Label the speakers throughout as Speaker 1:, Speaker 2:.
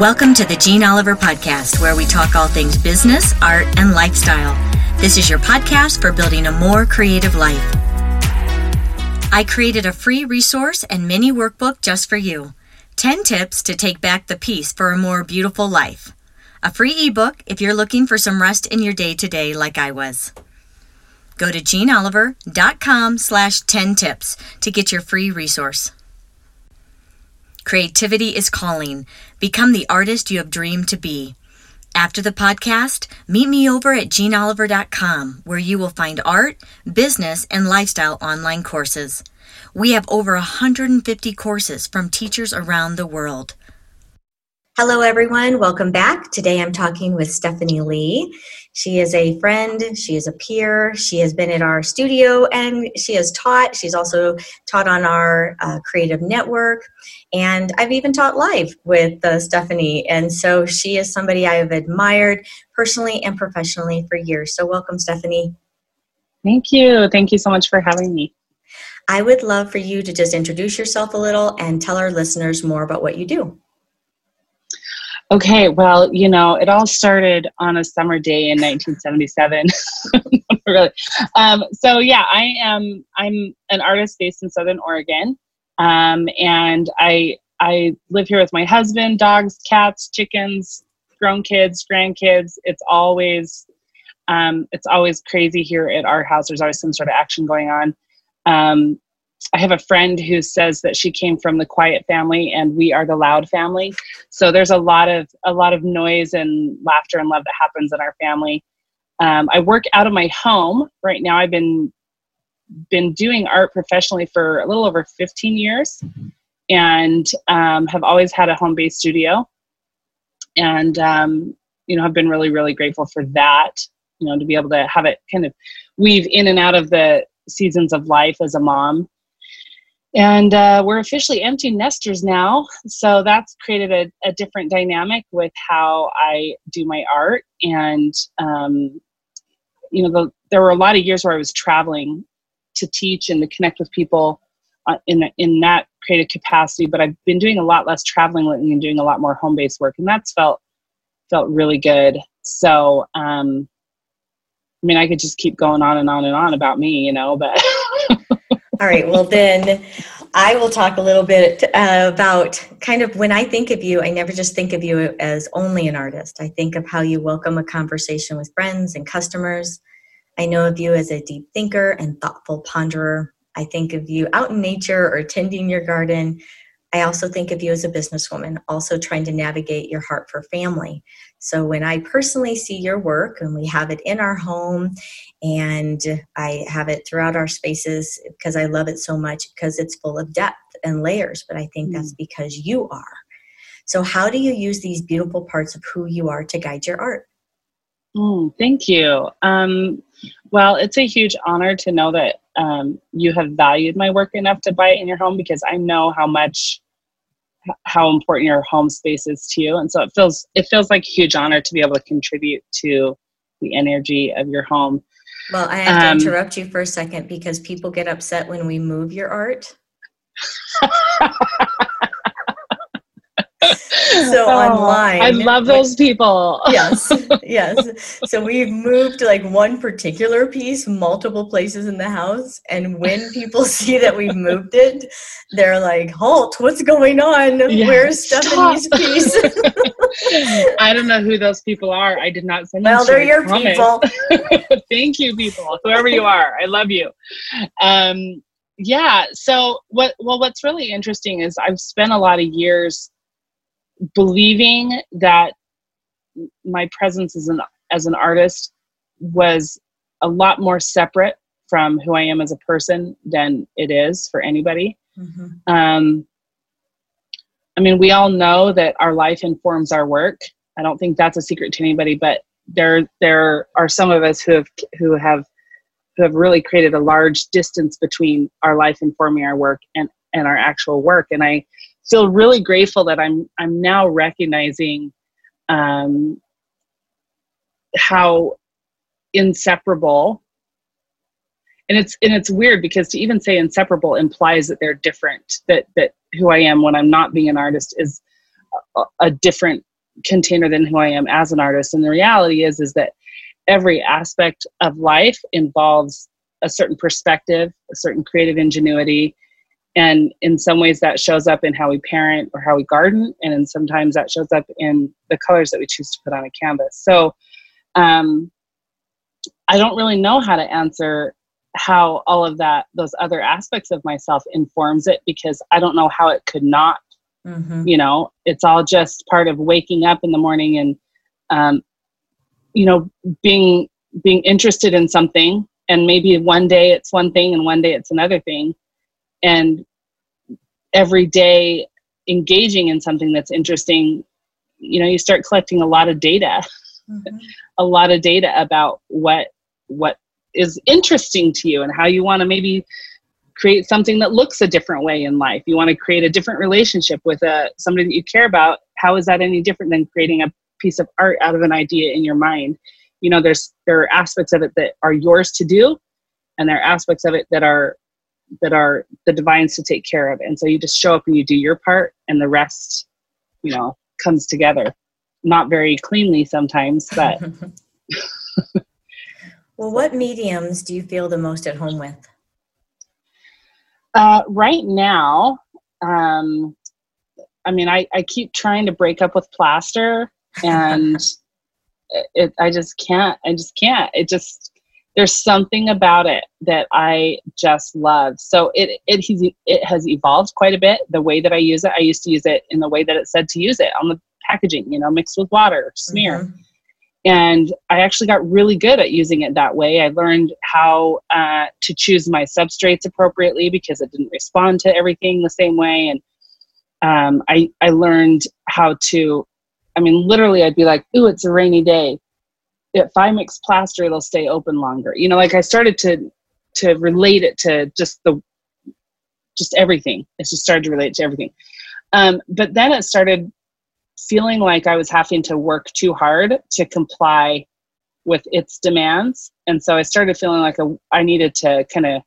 Speaker 1: Welcome to the Jeanne Oliver Podcast, where we talk all things business, art, and lifestyle. This is your podcast for building a more creative life. I created a free resource and mini workbook just for you 10 tips to take back the peace for a more beautiful life. A free ebook if you're looking for some rest in your day to day, like I was. Go to jeanneoliver.com slash 10 tips to get your free resource. Creativity is calling. Become the artist you have dreamed to be. After the podcast, meet me over at jeanneoliver.com where you will find art, business, and lifestyle online courses. We have over 150 courses from teachers around the world. Hello, everyone. Welcome back. Today I'm talking with Stephanie Lee. She is a friend, she is a peer, she has been at our studio and she has taught. She's also taught on our uh, creative network. And I've even taught live with uh, Stephanie. And so she is somebody I have admired personally and professionally for years. So, welcome, Stephanie.
Speaker 2: Thank you. Thank you so much for having me.
Speaker 1: I would love for you to just introduce yourself a little and tell our listeners more about what you do.
Speaker 2: Okay, well, you know, it all started on a summer day in 1977. really. Um, so yeah, I am. I'm an artist based in Southern Oregon, um, and I I live here with my husband, dogs, cats, chickens, grown kids, grandkids. It's always um, it's always crazy here at our house. There's always some sort of action going on. Um, I have a friend who says that she came from the quiet family and we are the loud family. So there's a lot of a lot of noise and laughter and love that happens in our family. Um, I work out of my home right now. I've been been doing art professionally for a little over 15 years, and um, have always had a home based studio. And um, you know, I've been really really grateful for that. You know, to be able to have it kind of weave in and out of the seasons of life as a mom and uh, we're officially empty nesters now. So that's created a, a, different dynamic with how i do my art. And um, you know the, there were a lot of years where i was traveling to teach and to connect with people uh, in, in that creative capacity but i've been doing a lot less traveling and doing a lot more home-based work and that's felt felt really good. So um, i mean i could just keep going on and on and on about me you know but
Speaker 1: All right. Well, then I will talk a little bit uh, about kind of when I think of you, I never just think of you as only an artist. I think of how you welcome a conversation with friends and customers. I know of you as a deep thinker and thoughtful ponderer. I think of you out in nature or tending your garden. I also think of you as a businesswoman, also trying to navigate your heart for family. So when I personally see your work and we have it in our home and I have it throughout our spaces because I love it so much because it's full of depth and layers, but I think mm. that's because you are. So how do you use these beautiful parts of who you are to guide your art?
Speaker 2: Mm, thank you. Um, well, it's a huge honor to know that um, you have valued my work enough to buy it in your home because I know how much how important your home space is to you. And so it feels it feels like a huge honor to be able to contribute to the energy of your home.
Speaker 1: Well i have um, to interrupt you for a second because people get upset when we move your art so oh, online
Speaker 2: i love those people.
Speaker 1: yes yes. So we've moved like one particular piece multiple places in the house and when people see that we've moved it they're like halt what's going on? Yeah, where's stephanie's piece
Speaker 2: i don't know who those people are. I did not send
Speaker 1: well they're your people.
Speaker 2: Thank you people. Whoever you are i love you. Um yeah so what well what's really interesting is i've spent a lot of years believing that my presence as an as an artist was a lot more separate from who I am as a person than it is for anybody. Mm-hmm. Um, I mean, we all know that our life informs our work. I don't think that's a secret to anybody, but there there are some of us who have who have who have really created a large distance between our life informing our work and and our actual work. And I feel really grateful that I'm I'm now recognizing um, how inseparable and it's and it's weird because to even say inseparable implies that they're different that that who i am when i'm not being an artist is a, a different container than who I am as an artist. And the reality is, is that every aspect of life involves a certain perspective, a certain creative ingenuity. And in some ways, that shows up in how we parent or how we garden. And then sometimes that shows up in the colors that we choose to put on a canvas. So um, I don't really know how to answer how all of that, those other aspects of myself informs it because I don't know how it could not Mm-hmm. You know, it's all just part of waking up in the morning and, um, you know, being being interested in something, and maybe one day it's one thing and one day it's another thing, and every day engaging in something that's interesting, you know, you start collecting a lot of data, mm-hmm. a lot of data about what what is interesting to you and how you want to maybe create something that looks a different way in life. You want to create a different relationship with a uh, somebody that you care about. How is that any different than creating a piece of art out of an idea in your mind? You know there's there are aspects of it that are yours to do and there are aspects of it that are that are the divines to take care of and so you just show up and you do your part and the rest you know comes together not very cleanly sometimes but
Speaker 1: well what mediums do you feel the most at home with
Speaker 2: uh, right now, um, I mean, I, I keep trying to break up with plaster, and it, I just can't. I just can't. It just there's something about it that I just love. So it it has it has evolved quite a bit. The way that I use it, I used to use it in the way that it said to use it on the packaging. You know, mixed with water, smear. Mm-hmm. And I actually got really good at using it that way. I learned how uh, to choose my substrates appropriately because it didn't respond to everything the same way. And um, I, I learned how to, I mean, literally, I'd be like, ooh, it's a rainy day. If I mix plaster, it'll stay open longer. You know, like I started to to relate it to just the just everything. It just started to relate to everything. Um, but then it started feeling like I was having to work too hard to comply with its demands. And so I started feeling like a, I needed to kind of,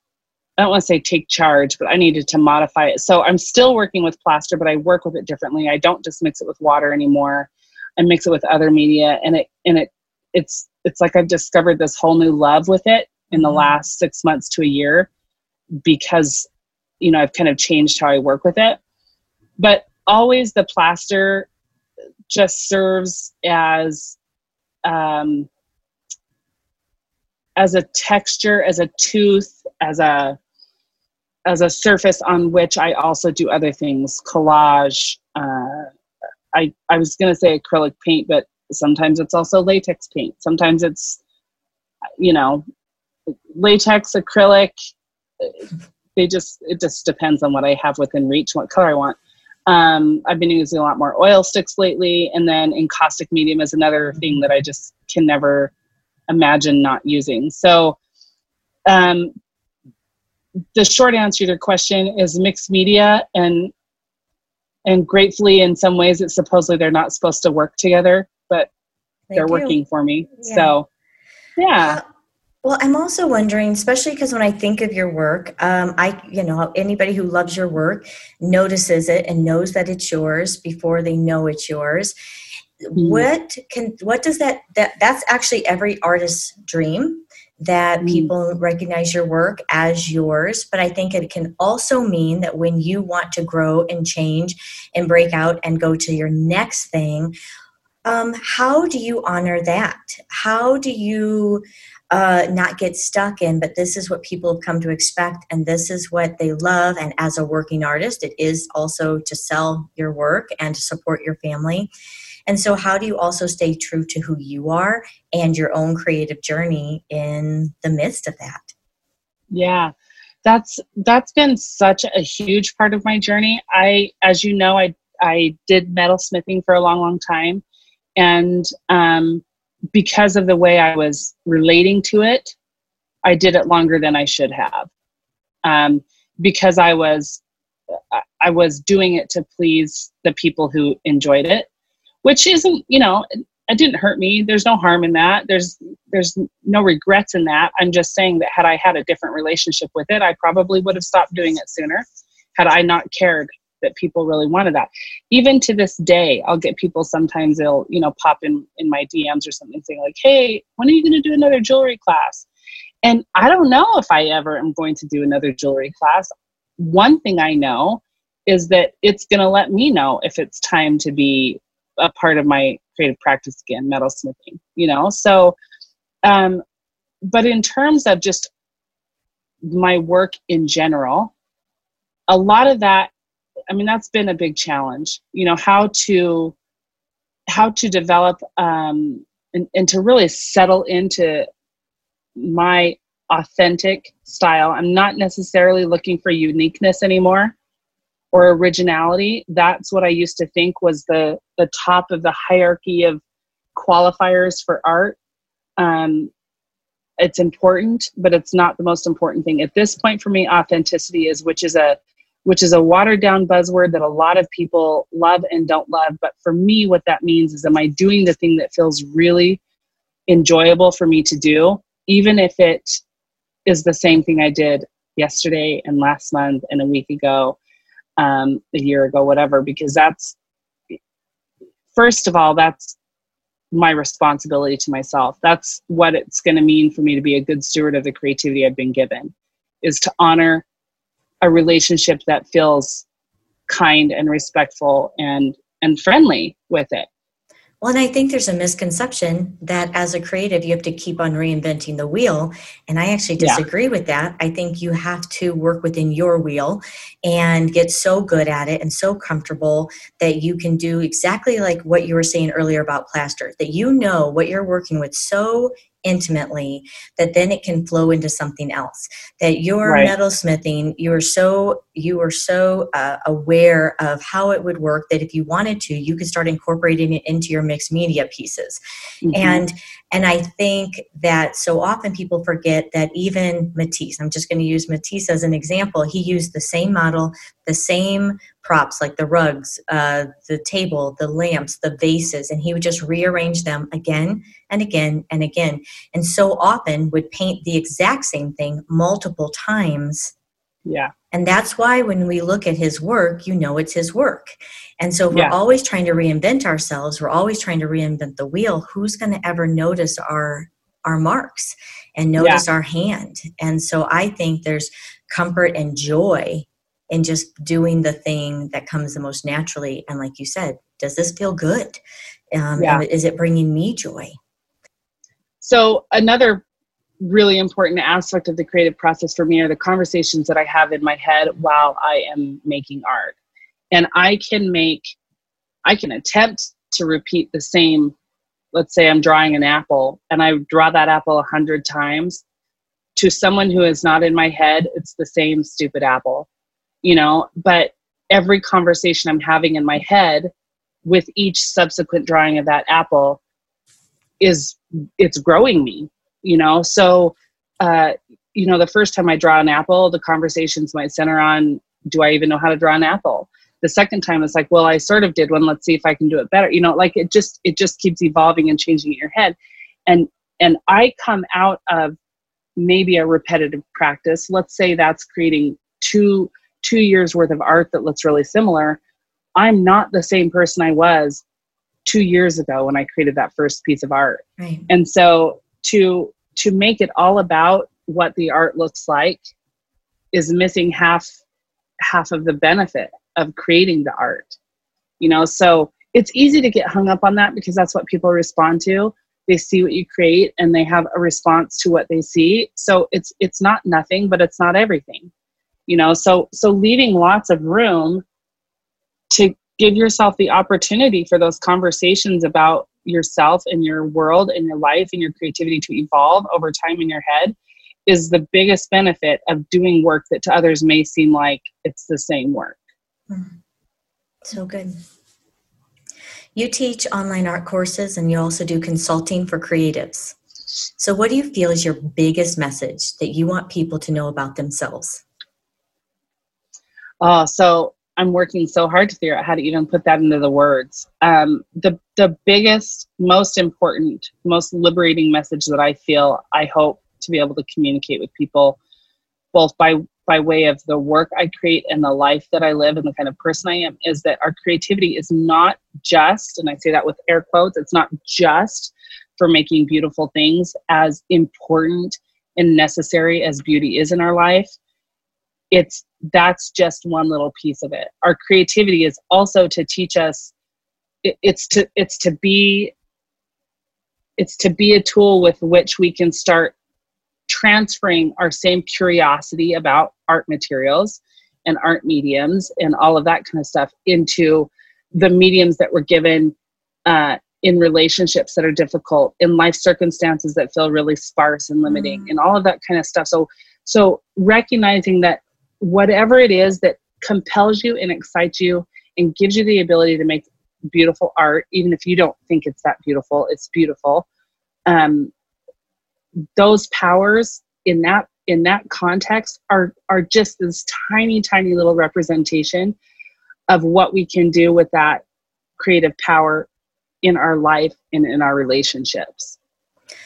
Speaker 2: I don't want to say take charge, but I needed to modify it. So I'm still working with plaster, but I work with it differently. I don't just mix it with water anymore. I mix it with other media and it, and it, it's, it's like I've discovered this whole new love with it in the mm-hmm. last six months to a year because, you know, I've kind of changed how I work with it. But always the plaster just serves as um, as a texture, as a tooth, as a as a surface on which I also do other things, collage. Uh, I I was gonna say acrylic paint, but sometimes it's also latex paint. Sometimes it's you know latex, acrylic. They just it just depends on what I have within reach, what color I want. Um, I've been using a lot more oil sticks lately, and then encaustic medium is another thing that I just can never imagine not using. So, um, the short answer to your question is mixed media, and and gratefully, in some ways, it's supposedly they're not supposed to work together, they they're working for me. Yeah. So, yeah.
Speaker 1: Well, I'm also wondering, especially because when I think of your work, um, I, you know, anybody who loves your work notices it and knows that it's yours before they know it's yours. Mm-hmm. What can, what does that, that, that's actually every artist's dream that mm-hmm. people recognize your work as yours. But I think it can also mean that when you want to grow and change and break out and go to your next thing, um, how do you honor that? How do you uh, not get stuck in, but this is what people have come to expect and this is what they love. And as a working artist, it is also to sell your work and to support your family. And so, how do you also stay true to who you are and your own creative journey in the midst of that?
Speaker 2: Yeah, that's that's been such a huge part of my journey. I, as you know, I I did metal smithing for a long, long time, and um, because of the way I was relating to it, I did it longer than I should have. Um, because I was I was doing it to please the people who enjoyed it, which isn't, you know, it didn't hurt me. There's no harm in that. There's there's no regrets in that. I'm just saying that had I had a different relationship with it, I probably would have stopped doing it sooner had I not cared that people really wanted that. Even to this day, I'll get people sometimes they'll, you know, pop in in my DMs or something saying like, "Hey, when are you going to do another jewelry class?" And I don't know if I ever am going to do another jewelry class. One thing I know is that it's going to let me know if it's time to be a part of my creative practice again, metalsmithing, you know? So, um, but in terms of just my work in general, a lot of that, I mean, that's been a big challenge, you know, how to, how to develop, um, and, and to really settle into my authentic style. I'm not necessarily looking for uniqueness anymore or originality. That's what I used to think was the the top of the hierarchy of qualifiers for art. Um, it's important, but it's not the most important thing at this point for me. Authenticity is, which is a which is a watered down buzzword that a lot of people love and don't love. But for me, what that means is, am I doing the thing that feels really enjoyable for me to do, even if it is the same thing I did yesterday and last month and a week ago, um, a year ago, whatever, because that's, first of all, that's my responsibility to myself. That's what it's going to mean for me to be a good steward of the creativity I've been given, is to honor a relationship that feels kind and respectful and and friendly with it
Speaker 1: well, and I think there's a misconception that as a creative, you have to keep on reinventing the wheel. And I actually disagree yeah. with that. I think you have to work within your wheel and get so good at it and so comfortable that you can do exactly like what you were saying earlier about plaster, that you know what you're working with so intimately that then it can flow into something else that your right. metalsmithing you are so you are so uh, aware of how it would work that if you wanted to you could start incorporating it into your mixed media pieces mm-hmm. and and i think that so often people forget that even matisse i'm just going to use matisse as an example he used the same model the same props like the rugs, uh, the table, the lamps, the vases, and he would just rearrange them again and again and again. And so often would paint the exact same thing multiple times.
Speaker 2: Yeah.
Speaker 1: And that's why when we look at his work, you know it's his work. And so we're yeah. always trying to reinvent ourselves. We're always trying to reinvent the wheel. Who's going to ever notice our our marks and notice yeah. our hand? And so I think there's comfort and joy in just doing the thing that comes the most naturally. And like you said, does this feel good? Um, yeah. Is it bringing me joy?
Speaker 2: So, another really important aspect of the creative process for me are the conversations that I have in my head while I am making art. And I can make, I can attempt to repeat the same, let's say I'm drawing an apple and I draw that apple a hundred times. To someone who is not in my head, it's the same stupid apple you know, but every conversation I'm having in my head with each subsequent drawing of that apple is it's growing me, you know. So uh, you know, the first time I draw an apple, the conversations might center on do I even know how to draw an apple? The second time it's like, well, I sort of did one, let's see if I can do it better. You know, like it just it just keeps evolving and changing in your head. And and I come out of maybe a repetitive practice. Let's say that's creating two two years worth of art that looks really similar, I'm not the same person I was two years ago when I created that first piece of art. Right. And so to to make it all about what the art looks like is missing half half of the benefit of creating the art. You know, so it's easy to get hung up on that because that's what people respond to. They see what you create and they have a response to what they see. So it's it's not nothing, but it's not everything you know so so leaving lots of room to give yourself the opportunity for those conversations about yourself and your world and your life and your creativity to evolve over time in your head is the biggest benefit of doing work that to others may seem like it's the same work. Mm-hmm.
Speaker 1: So good. You teach online art courses and you also do consulting for creatives. So, what do you feel is your biggest message that you want people to know about themselves?
Speaker 2: Oh, so I'm working so hard to figure out how to even put that into the words. Um, the the biggest, most important, most liberating message that I feel I hope to be able to communicate with people, both by by way of the work I create and the life that I live and the kind of person I am is that our creativity is not just, and I say that with air quotes, it's not just for making beautiful things as important and necessary as beauty is in our life. It's that's just one little piece of it. Our creativity is also to teach us it, it's to it's to be it's to be a tool with which we can start transferring our same curiosity about art materials and art mediums and all of that kind of stuff into the mediums that we're given uh, in relationships that are difficult in life circumstances that feel really sparse and limiting mm. and all of that kind of stuff so so recognizing that whatever it is that compels you and excites you and gives you the ability to make beautiful art even if you don't think it's that beautiful it's beautiful. Um, those powers in that in that context are are just this tiny tiny little representation of what we can do with that creative power in our life and in our relationships.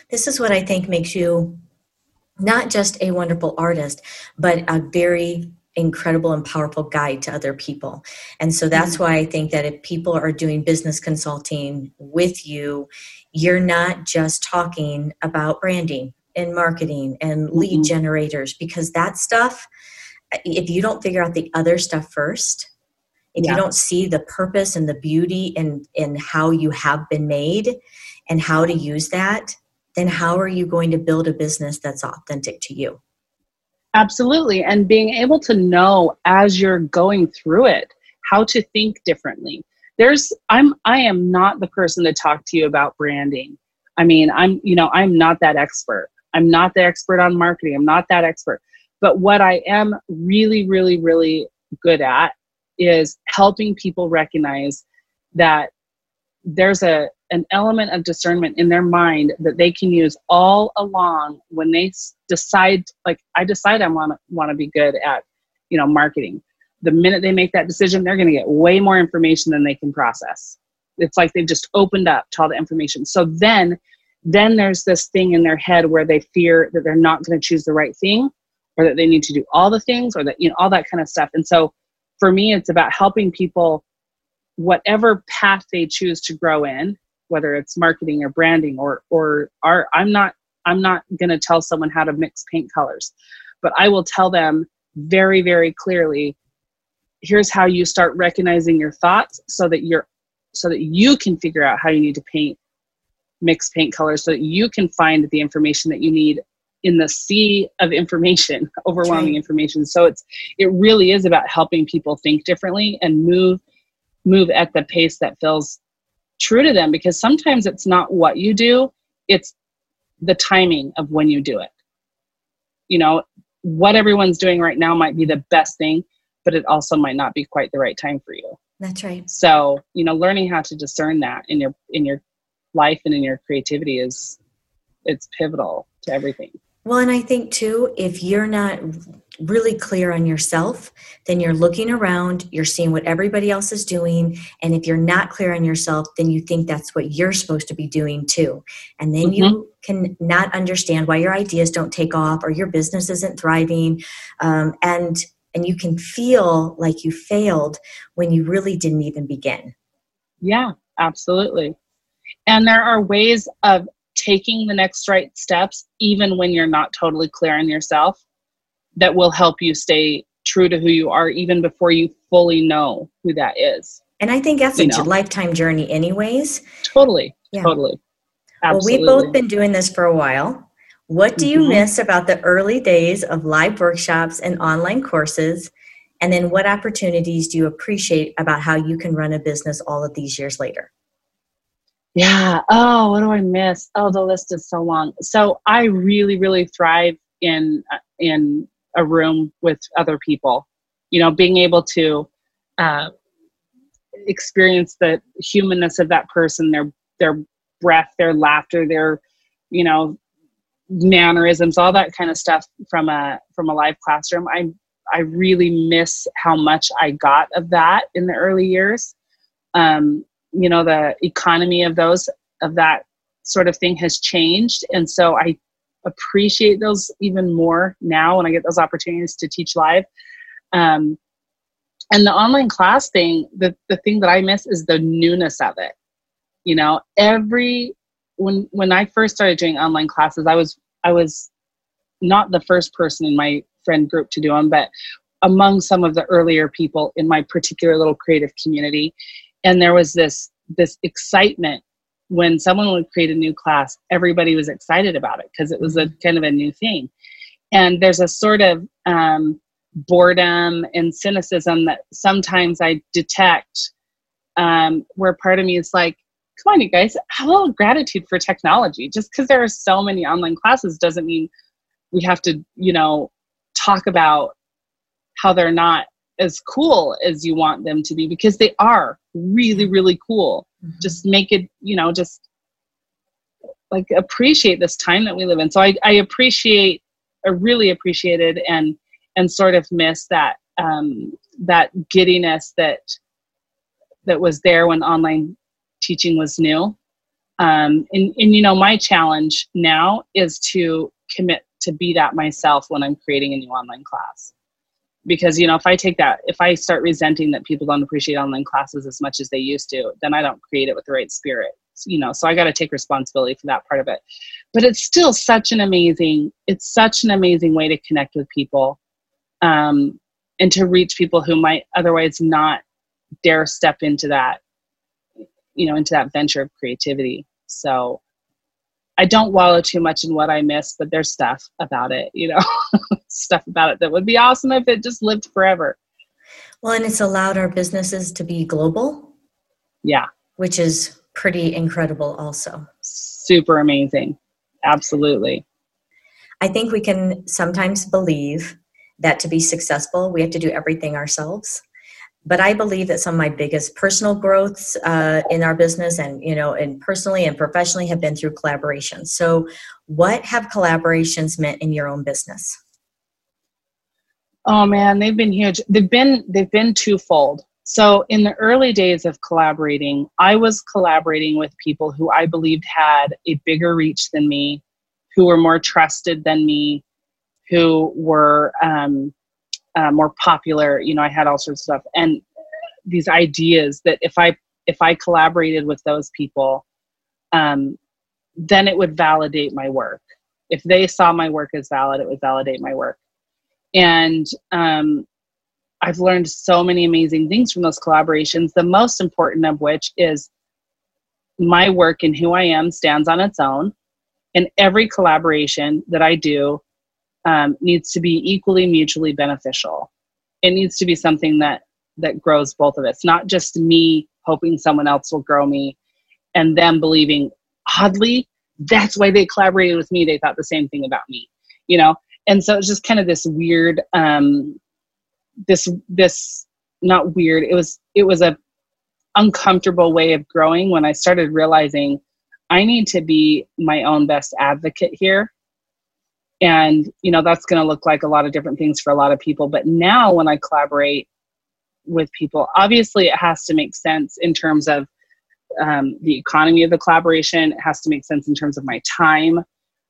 Speaker 1: This is what i think makes you not just a wonderful artist but a very incredible and powerful guide to other people. And so that's mm-hmm. why I think that if people are doing business consulting with you, you're not just talking about branding and marketing and lead mm-hmm. generators because that stuff if you don't figure out the other stuff first if yeah. you don't see the purpose and the beauty in in how you have been made and how to use that then how are you going to build a business that's authentic to you?
Speaker 2: Absolutely. And being able to know as you're going through it how to think differently. There's i'm i am not the person to talk to you about branding. I mean i'm you know i'm not that expert. I'm not the expert on marketing. I'm not that expert. But what I am really, really, really good at is helping people recognize that there's a an element of discernment in their mind that they can use all along when they decide like i decide i want to want to be good at you know marketing. The minute they make that decision they're going to get way more information than they can process. It's like they've just opened up to all the information. So then then there's this thing in their head where they fear that they're not going to choose the right thing or that they need to do all the things or that you know all that kind of stuff. And so for me it's about helping people whatever path they choose to grow in whether it's marketing or branding or or art i'm not i'm not going to tell someone how to mix paint colors. But i will tell them very very clearly here's how you start recognizing your thoughts so that you're so that you can figure out how you need to paint mix paint colors so that you can find the information that you need in the sea of information overwhelming information. So it's it really is about helping people think differently and move move at the pace that feels true to them because sometimes it's not what you do it's the timing of when you do it. You know what everyone's doing right now might be the best thing but it also might not be quite the right time for you.
Speaker 1: That's right.
Speaker 2: So you know learning how to discern that in your in your life and in your creativity is it's pivotal to everything
Speaker 1: well and i think too if you're not really clear on yourself then you're looking around you're seeing what everybody else is doing and if you're not clear on yourself then you think that's what you're supposed to be doing too. And then mm-hmm. you can not understand why your ideas don't take off or your business isn't thriving um, and and you can feel like you failed when you really didn't even begin.
Speaker 2: Yeah absolutely. And there are ways of taking the next right steps, even when you're not totally clear on yourself, that will help you stay true to who you are, even before you fully know who that is.
Speaker 1: And I think that's you a know. lifetime journey, anyways.
Speaker 2: Totally. Yeah. Totally.
Speaker 1: Absolutely. Well, we've both been doing this for a while. What do you mm-hmm. miss about the early days of live workshops and online courses? And then what opportunities do you appreciate about how you can run a business all of these years later?
Speaker 2: Yeah. Oh, what do I miss? Oh, the list is so long. So I really, really thrive in uh, in a room with other people. You know, being able to uh, experience the humanness of that person, their their breath, their laughter, their you know mannerisms, all that kind of stuff from a from a live classroom. I I really miss how much I got of that in the early years. Um, you know the economy of those of that sort of thing has changed and so i appreciate those even more now when I get those opportunities to teach live. Um, and the online class thing, the, the thing that I miss is the newness of it. You know, every when when I first started doing online classes, I was I was not the first person in my friend group to do them, but among some of the earlier people in my particular little creative community. And there was this this excitement when someone would create a new class, everybody was excited about it because it was a kind of a new thing. And there's a sort of um, boredom and cynicism that sometimes I detect um, where part of me is like, come on, you guys, have a little gratitude for technology. Just because there are so many online classes doesn't mean we have to, you know, talk about how they're not as cool as you want them to be because they are really, really cool. Mm-hmm. just make it you know just like appreciate this time that we live in. So i, I appreciate i really appreciated and and sort of miss that um, that giddiness that that was there when online teaching was new. Um, and, and you know my challenge now is to commit to be that myself when i'm creating a new online class because you know if i take that if i start resenting that people don't appreciate online classes as much as they used to then i don't create it with the right spirit you know so i got to take responsibility for that part of it. But it's still such an amazing it's such an amazing way to connect with people um, and to reach people who might otherwise not dare step into that you know into that venture of creativity. So I don't wallow too much in what I miss, but there's stuff about it, you know, stuff about it that would be awesome if it just lived forever.
Speaker 1: Well, and it's allowed our businesses to be global.
Speaker 2: Yeah.
Speaker 1: Which is pretty incredible, also.
Speaker 2: Super amazing. Absolutely.
Speaker 1: I think we can sometimes believe that to be successful, we have to do everything ourselves but I believe that some of my biggest personal growths uh, in our business and you know and personally and professionally have been through collaborations. So, what have collaborations meant in your own business?
Speaker 2: Oh man, they've been huge. They've been they've been twofold. So in the early days of collaborating, I was collaborating with people who I believed had a bigger reach than me, who were more trusted than me, who were um, uh, more popular you know i had all sorts of stuff. And these ideas that if i if i collaborated with those people um, then it would validate my work. If they saw my work as valid it would validate my work. And um, i've learned so many amazing things from those collaborations the most important of which is my work and who i am stands on its own. And every collaboration that i do um, needs to be equally mutually beneficial. It needs to be something that that grows both of us, not just me hoping someone else will grow me and them believing oddly that's why they collaborated with me they thought the same thing about me you know and so it's just kind of this weird um this this not weird it was it was a uncomfortable way of growing when i started realizing i need to be my own best advocate here and you know that's going to look like a lot of different things for a lot of people. But now when i collaborate with people obviously it has to make sense in terms of um, the economy of the collaboration. It has to make sense in terms of my time.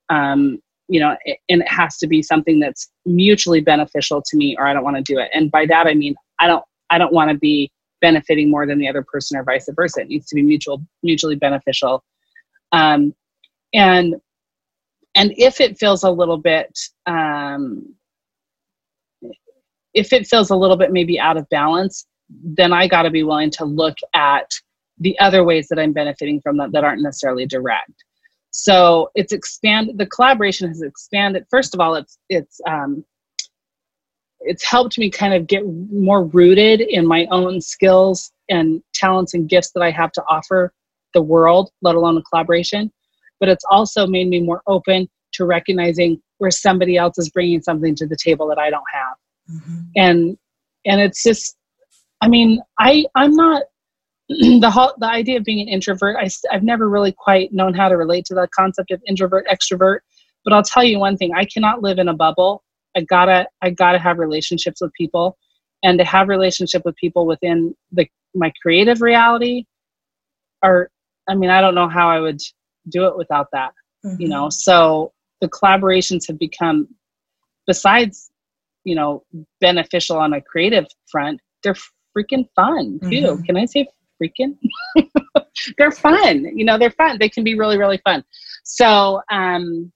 Speaker 2: Um, you know and it has to be something that's mutually beneficial to me or i don't want to do it. And by that i mean i don't i don't want to be benefiting more than the other person or vice versa. It needs to be mutual mutually beneficial. Um, and and if it feels a little bit um, if it feels a little bit maybe out of balance then i got to be willing to look at the other ways that i'm benefiting from that that aren't necessarily direct. So it's expanded the collaboration has expanded. First of all it's it's um, it's helped me kind of get more rooted in my own skills and talents and gifts that i have to offer the world let alone a collaboration but it's also made me more open to recognizing where somebody else is bringing something to the table that I don't have. Mm-hmm. And and it's just I mean, I I'm not the whole, the idea of being an introvert. I I've never really quite known how to relate to the concept of introvert extrovert, but I'll tell you one thing, I cannot live in a bubble. I got to I got to have relationships with people and to have relationship with people within the my creative reality or I mean, I don't know how I would do it without that mm-hmm. you know? So the collaborations have become besides you know beneficial on a creative front they're freaking fun too. Mm-hmm. can i say freaking? They're fun you know they're fun. They can be really really fun. So um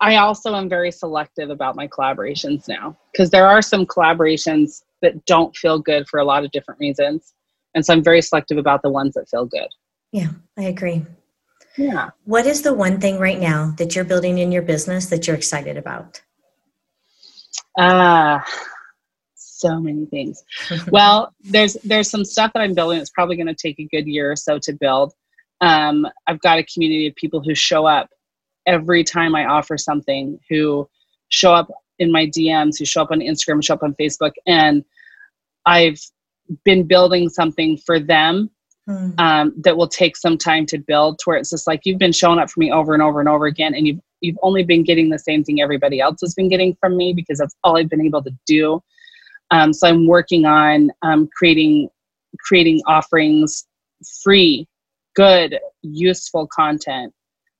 Speaker 2: i also am very selective about my collaborations now because there are some collaborations that don't feel good for a lot of different reasons. And so i'm very selective about the ones that feel good
Speaker 1: yeah i agree
Speaker 2: yeah.
Speaker 1: What is the one thing right now that you're building in your business that you're excited about?
Speaker 2: Uh, so many things. well, there's there's some stuff that I'm building. It's probably going to take a good year or so to build. Um, I've got a community of people who show up every time I offer something, who show up in my DMs, who show up on Instagram, show up on Facebook, and I've been building something for them mm. um, that will take some time to build to where it's just like you've been showing up for me over and over and over again and you've you've only been getting the same thing everybody else has been getting from me because that's all I've been able to do. Um, so I'm working on um, creating creating offerings free, good, useful content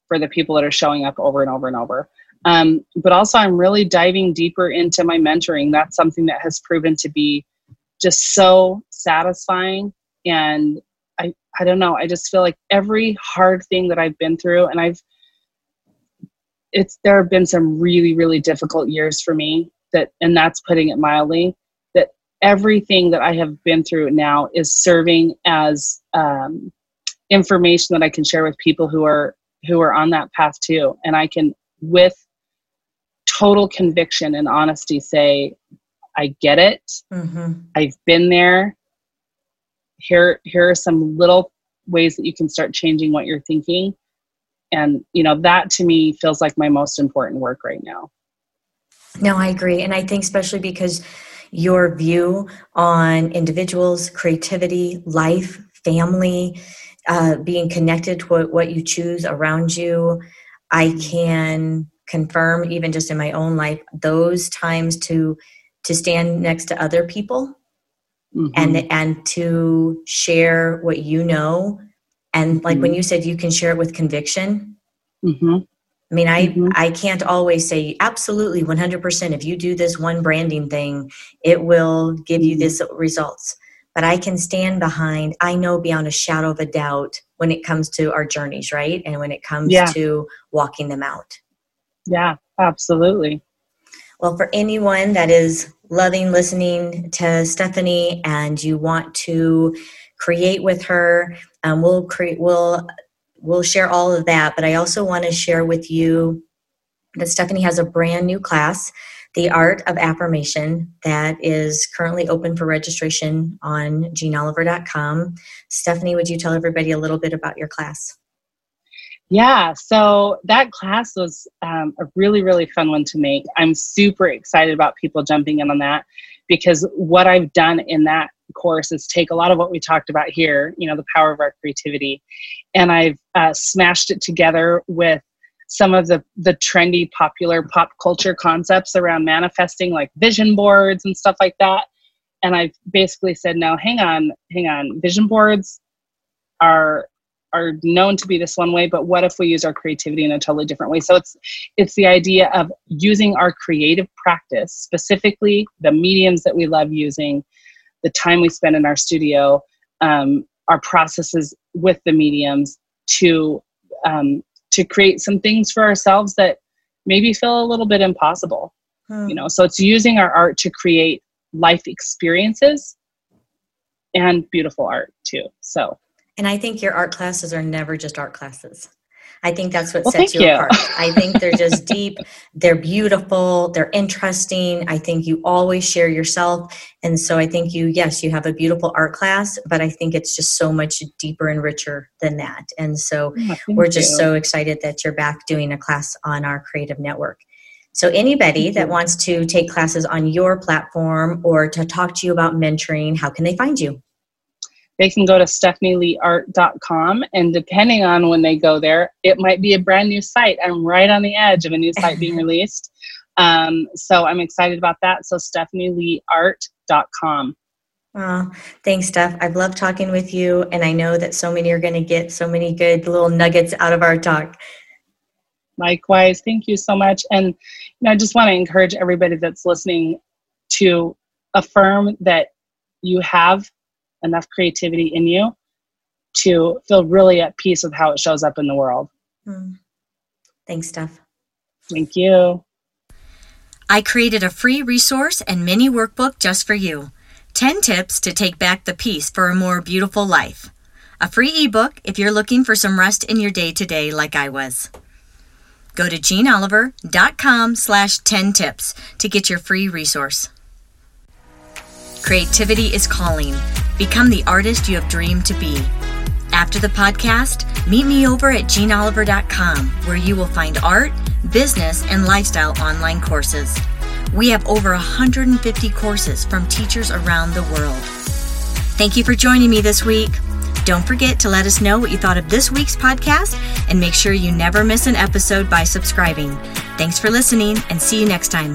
Speaker 2: for the people that are showing up over and over and over. Um, but also, I'm really diving deeper into my mentoring. That's something that has proven to be just so satisfying and I, don't know. I just feel like every hard thing that I've been through, and I've, it's, there have been some really, really difficult years for me that, and that's putting it mildly, that everything that I have been through now is serving as um, information that I can share with people who are, who are on that path too. And I can, with total conviction and honesty, say, I get it. Mm-hmm. I've been there here here are some little ways that you can start changing what you're thinking. And you know that to me feels like my most important work right now.
Speaker 1: No i agree. And i think especially because your view on individuals creativity life family uh, being connected to what, what you choose around you i can confirm even just in my own life those times to to stand next to other people mm-hmm. and and to share what you know and like mm-hmm. when you said you can share it with conviction mm-hmm. i mean i mm-hmm. i can't always say absolutely 100% if you do this one branding thing it will give you this results but i can stand behind i know beyond a shadow of a doubt when it comes to our journeys right and when it comes yeah. to walking them out
Speaker 2: yeah absolutely
Speaker 1: well for anyone that is loving listening to Stephanie and you want to create with her, um, we'll create we'll we'll share all of that. But I also want to share with you that Stephanie has a brand new class, The Art of Affirmation, that is currently open for registration on JeanneOliver.com. Stephanie, would you tell everybody a little bit about your class?
Speaker 2: Yeah, so that class was um, a really, really fun one to make. I'm super excited about people jumping in on that because what I've done in that course is take a lot of what we talked about here, you know, the power of our creativity, and I've uh, smashed it together with some of the the trendy popular pop culture concepts around manifesting like vision boards and stuff like that and i've basically said no hang on hang on vision boards are are known to be this one way but what if we use our creativity in a totally different way? So it's it's the idea of using our creative practice specifically the mediums that we love using the time we spend in our studio um, our processes with the mediums to um, to create some things for ourselves that maybe feel a little bit impossible hmm. you know? So it's using our art to create life experiences and beautiful art too so
Speaker 1: and I think your art classes are never just art classes. I think that's what well, sets you, you apart. I think they're just deep, they're beautiful, they're interesting. I think you always share yourself. And so I think you, yes, you have a beautiful art class, but I think it's just so much deeper and richer than that. And so oh, we're just you. so excited that you're back doing a class on our creative network. So, anybody that wants to take classes on your platform or to talk to you about mentoring, how can they find you?
Speaker 2: They can go to stephanieleeart.com and depending on when they go there it might be a brand new site i'm right on the edge of a new site being released um, so i'm excited about that so stephanieleeart.com
Speaker 1: Oh, thanks, Steph. I've loved talking with you, and I know that so many are going to get so many good little nuggets out of our talk.
Speaker 2: Likewise. Thank you so much. And you know, I just want to encourage everybody that's listening to affirm that you have enough creativity in you to feel really at peace with how it shows up in the world. Mm.
Speaker 1: Thanks, Steph.
Speaker 2: Thank you.
Speaker 1: I created a free resource and mini workbook just for you 10 tips to take back the peace for a more beautiful life. A free ebook if you're looking for some rest in your day to day, like I was. Go to jeanneoliver.com slash 10 tips to get your free resource. Creativity is calling. Become the artist you have dreamed to be. After the podcast, meet me over at jeanneoliver.com where you will find art, business, and lifestyle online courses. We have over 150 courses from teachers around the world. Thank you for joining me this week. Don't forget to let us know what you thought of this week's podcast and make sure you never miss an episode by subscribing. Thanks for listening and see you next time.